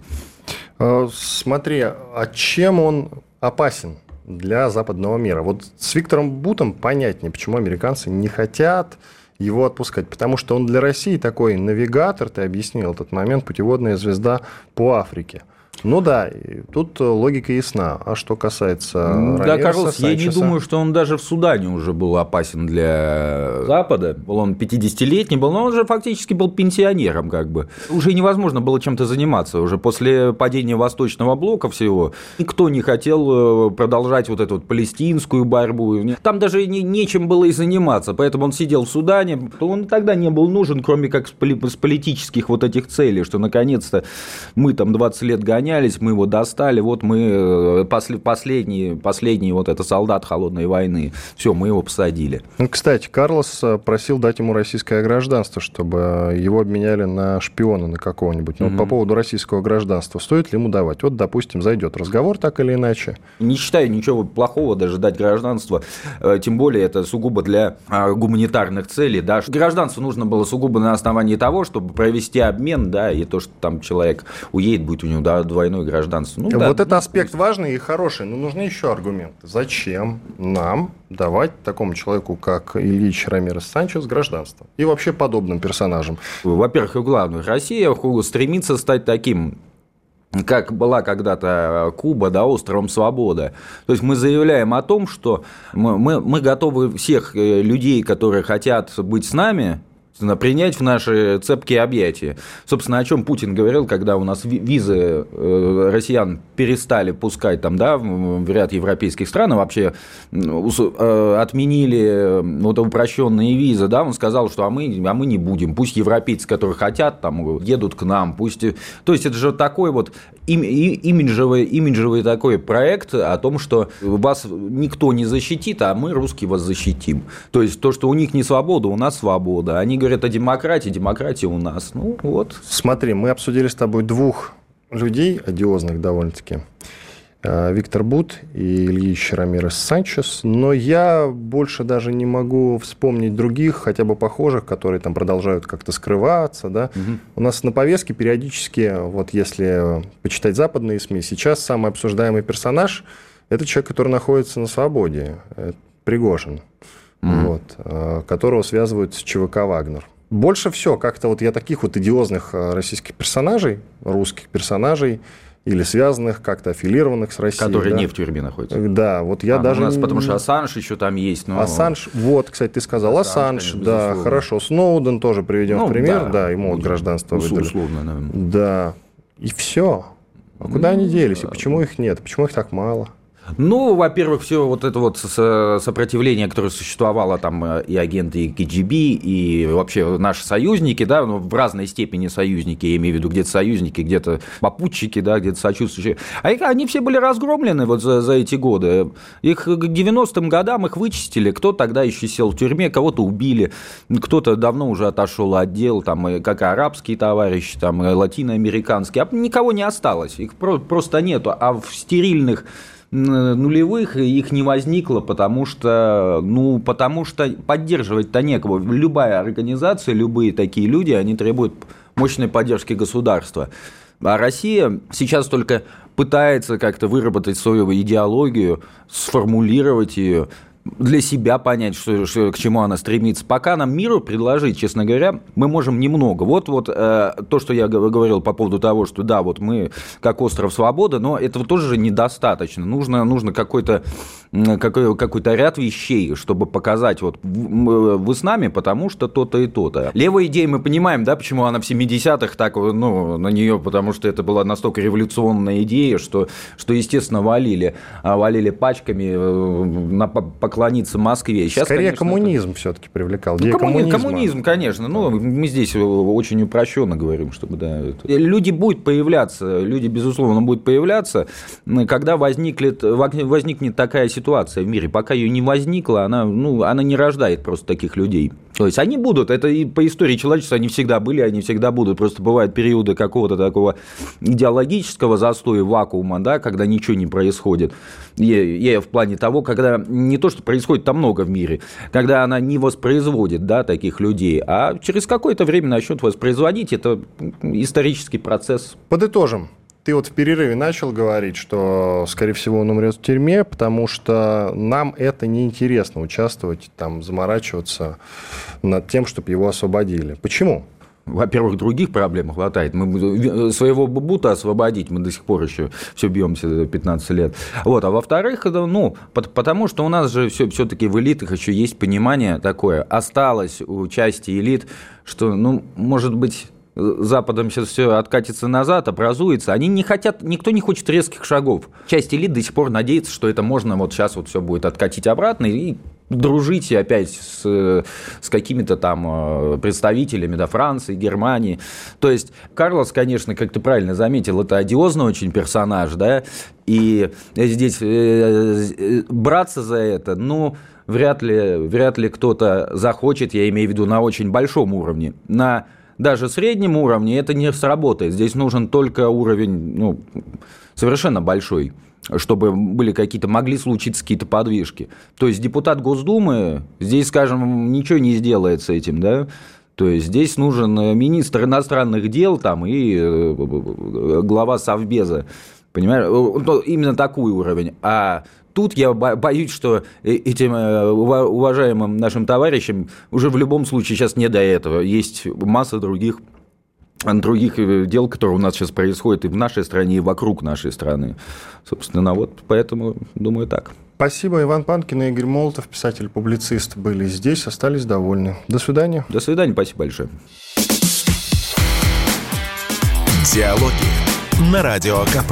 А, смотри, а чем он опасен для западного мира? Вот с Виктором Бутом понятнее, почему американцы не хотят его отпускать, потому что он для России такой навигатор, ты объяснил этот момент, путеводная звезда по Африке. Ну да, тут логика ясна. А что касается Да, Карлос, я не думаю, что он даже в Судане уже был опасен для Запада. Он 50-летний был, но он же фактически был пенсионером как бы. Уже невозможно было чем-то заниматься. Уже после падения Восточного блока всего никто не хотел э, продолжать вот эту вот палестинскую борьбу. Там даже не, нечем было и заниматься. Поэтому он сидел в Судане. Он тогда не был нужен, кроме как с политических вот этих целей, что наконец-то мы там 20 лет гоняем гонялись, мы его достали, вот мы э, последний, последний вот это солдат холодной войны, все, мы его посадили. Ну, кстати, Карлос э, просил дать ему российское гражданство, чтобы его обменяли на шпиона на какого-нибудь. Но угу. по поводу российского гражданства, стоит ли ему давать? Вот, допустим, зайдет разговор так или иначе. Не считаю ничего плохого даже дать гражданство, э, тем более это сугубо для гуманитарных целей. Да. Гражданство нужно было сугубо на основании того, чтобы провести обмен, да, и то, что там человек уедет, будет у него да, двойное гражданство. Ну, да, вот это аспект важный и хороший, но нужны еще аргументы. Зачем нам давать такому человеку, как Ильич Рамирес Санчес, гражданство? И вообще подобным персонажам? Во-первых, и главное, Россия стремится стать таким как была когда-то Куба, да, островом свободы. То есть мы заявляем о том, что мы, мы, мы готовы всех э, людей, которые хотят быть с нами, принять в наши цепкие объятия. Собственно, о чем Путин говорил, когда у нас визы э, россиян перестали пускать там, да, в ряд европейских стран, вообще э, отменили э, вот упрощенные визы, да, он сказал, что а мы, а мы не будем, пусть европейцы, которые хотят, там, едут к нам, пусть... То есть это же такой вот имиджевый, имиджевый такой проект о том, что вас никто не защитит, а мы, русские, вас защитим. То есть то, что у них не свобода, у нас свобода. Они говорят о демократии, демократия у нас. Ну вот. Смотри, мы обсудили с тобой двух людей, одиозных довольно-таки. Э, Виктор Бут и Ильич Рамирес Санчес, но я больше даже не могу вспомнить других, хотя бы похожих, которые там продолжают как-то скрываться. Да? Угу. У нас на повестке периодически, вот если почитать западные СМИ, сейчас самый обсуждаемый персонаж – это человек, который находится на свободе, это Пригожин, угу. вот, э, которого связывают с ЧВК «Вагнер». Больше все, как-то вот я таких вот идиозных э, российских персонажей, русских персонажей, или связанных, как-то аффилированных с Россией. Которые да? не в тюрьме находятся. Да, вот я а, даже... У нас, потому что Ассанж еще там есть. Но... Ассанж, вот, кстати, ты сказал, Ассанж, Ассанж да, безусловно. хорошо. Сноуден тоже приведем ну, в пример, да, да ему вот гражданство ну, выдали. Условно, наверное. Да, и все. А куда ну, они делись, да. и почему их нет, почему их так мало? Ну, во-первых, все вот это вот сопротивление, которое существовало там э, и агенты и КГБ, и вообще наши союзники, да, ну, в разной степени союзники, я имею в виду где-то союзники, где-то попутчики, да, где-то сочувствующие. А они все были разгромлены вот за, за эти годы. Их к 90-м годам их вычистили. Кто тогда еще сел в тюрьме, кого-то убили, кто-то давно уже отошел от дел, там, как арабские товарищи, там, латиноамериканские. А никого не осталось. Их просто нету. А в стерильных нулевых их не возникло, потому что, ну, потому что поддерживать-то некого. Любая организация, любые такие люди, они требуют мощной поддержки государства. А Россия сейчас только пытается как-то выработать свою идеологию, сформулировать ее, для себя понять, что, что, к чему она стремится. Пока нам миру предложить, честно говоря, мы можем немного. Вот, вот э, то, что я говорил по поводу того, что да, вот мы как остров свободы, но этого тоже недостаточно. Нужно, нужно какой-то какой, какой-то ряд вещей, чтобы показать, вот вы с нами, потому что то-то и то-то. Левая идея, мы понимаем, да, почему она в 70-х так, ну, на нее, потому что это была настолько революционная идея, что, что естественно, валили, а валили пачками э, на поклониться Москве. Сейчас, Скорее, конечно, коммунизм это... все-таки привлекал. Ну, коммунизм, коммунизм, конечно. Ну, мы здесь очень упрощенно говорим, чтобы, да. Это... Люди будут появляться, люди, безусловно, будут появляться, когда возникнет, возникнет такая ситуация, ситуация в мире, пока ее не возникла, она, ну, она не рождает просто таких людей. То есть они будут, это и по истории человечества они всегда были, они всегда будут. Просто бывают периоды какого-то такого идеологического застоя, вакуума, да, когда ничего не происходит. Я, я в плане того, когда не то, что происходит там много в мире, когда она не воспроизводит да, таких людей, а через какое-то время начнет воспроизводить. Это исторический процесс. Подытожим. Ты вот в перерыве начал говорить, что, скорее всего, он умрет в тюрьме, потому что нам это неинтересно участвовать, там, заморачиваться над тем, чтобы его освободили. Почему? во-первых, других проблем хватает. Мы своего Бута освободить, мы до сих пор еще все бьемся 15 лет. Вот. А во-вторых, ну, потому что у нас же все, все-таки в элитах еще есть понимание такое, осталось у части элит, что, ну, может быть, Западом сейчас все откатится назад, образуется. Они не хотят, никто не хочет резких шагов. Часть элит до сих пор надеется, что это можно вот сейчас вот все будет откатить обратно и дружить опять с, с какими-то там э, представителями да, Франции, Германии. То есть Карлос, конечно, как ты правильно заметил, это одиозный очень персонаж, да, и здесь э, э, браться за это, ну, вряд ли, вряд ли кто-то захочет, я имею в виду на очень большом уровне, на даже среднем уровне это не сработает. Здесь нужен только уровень ну, совершенно большой чтобы были какие-то, могли случиться какие-то подвижки. То есть депутат Госдумы, здесь, скажем, ничего не сделает с этим, да, то есть здесь нужен министр иностранных дел там и э, глава Совбеза, понимаешь, именно такой уровень. А тут я боюсь, что э, этим э, уважаемым нашим товарищам уже в любом случае сейчас не до этого. Есть масса других других э, дел, которые у нас сейчас происходят и в нашей стране, и вокруг нашей страны. Собственно, вот поэтому думаю так. Спасибо. Иван Панкин и Игорь Молотов, писатель-публицист, были здесь, остались довольны. До свидания. До свидания, спасибо большое. Диалоги на Радио КП.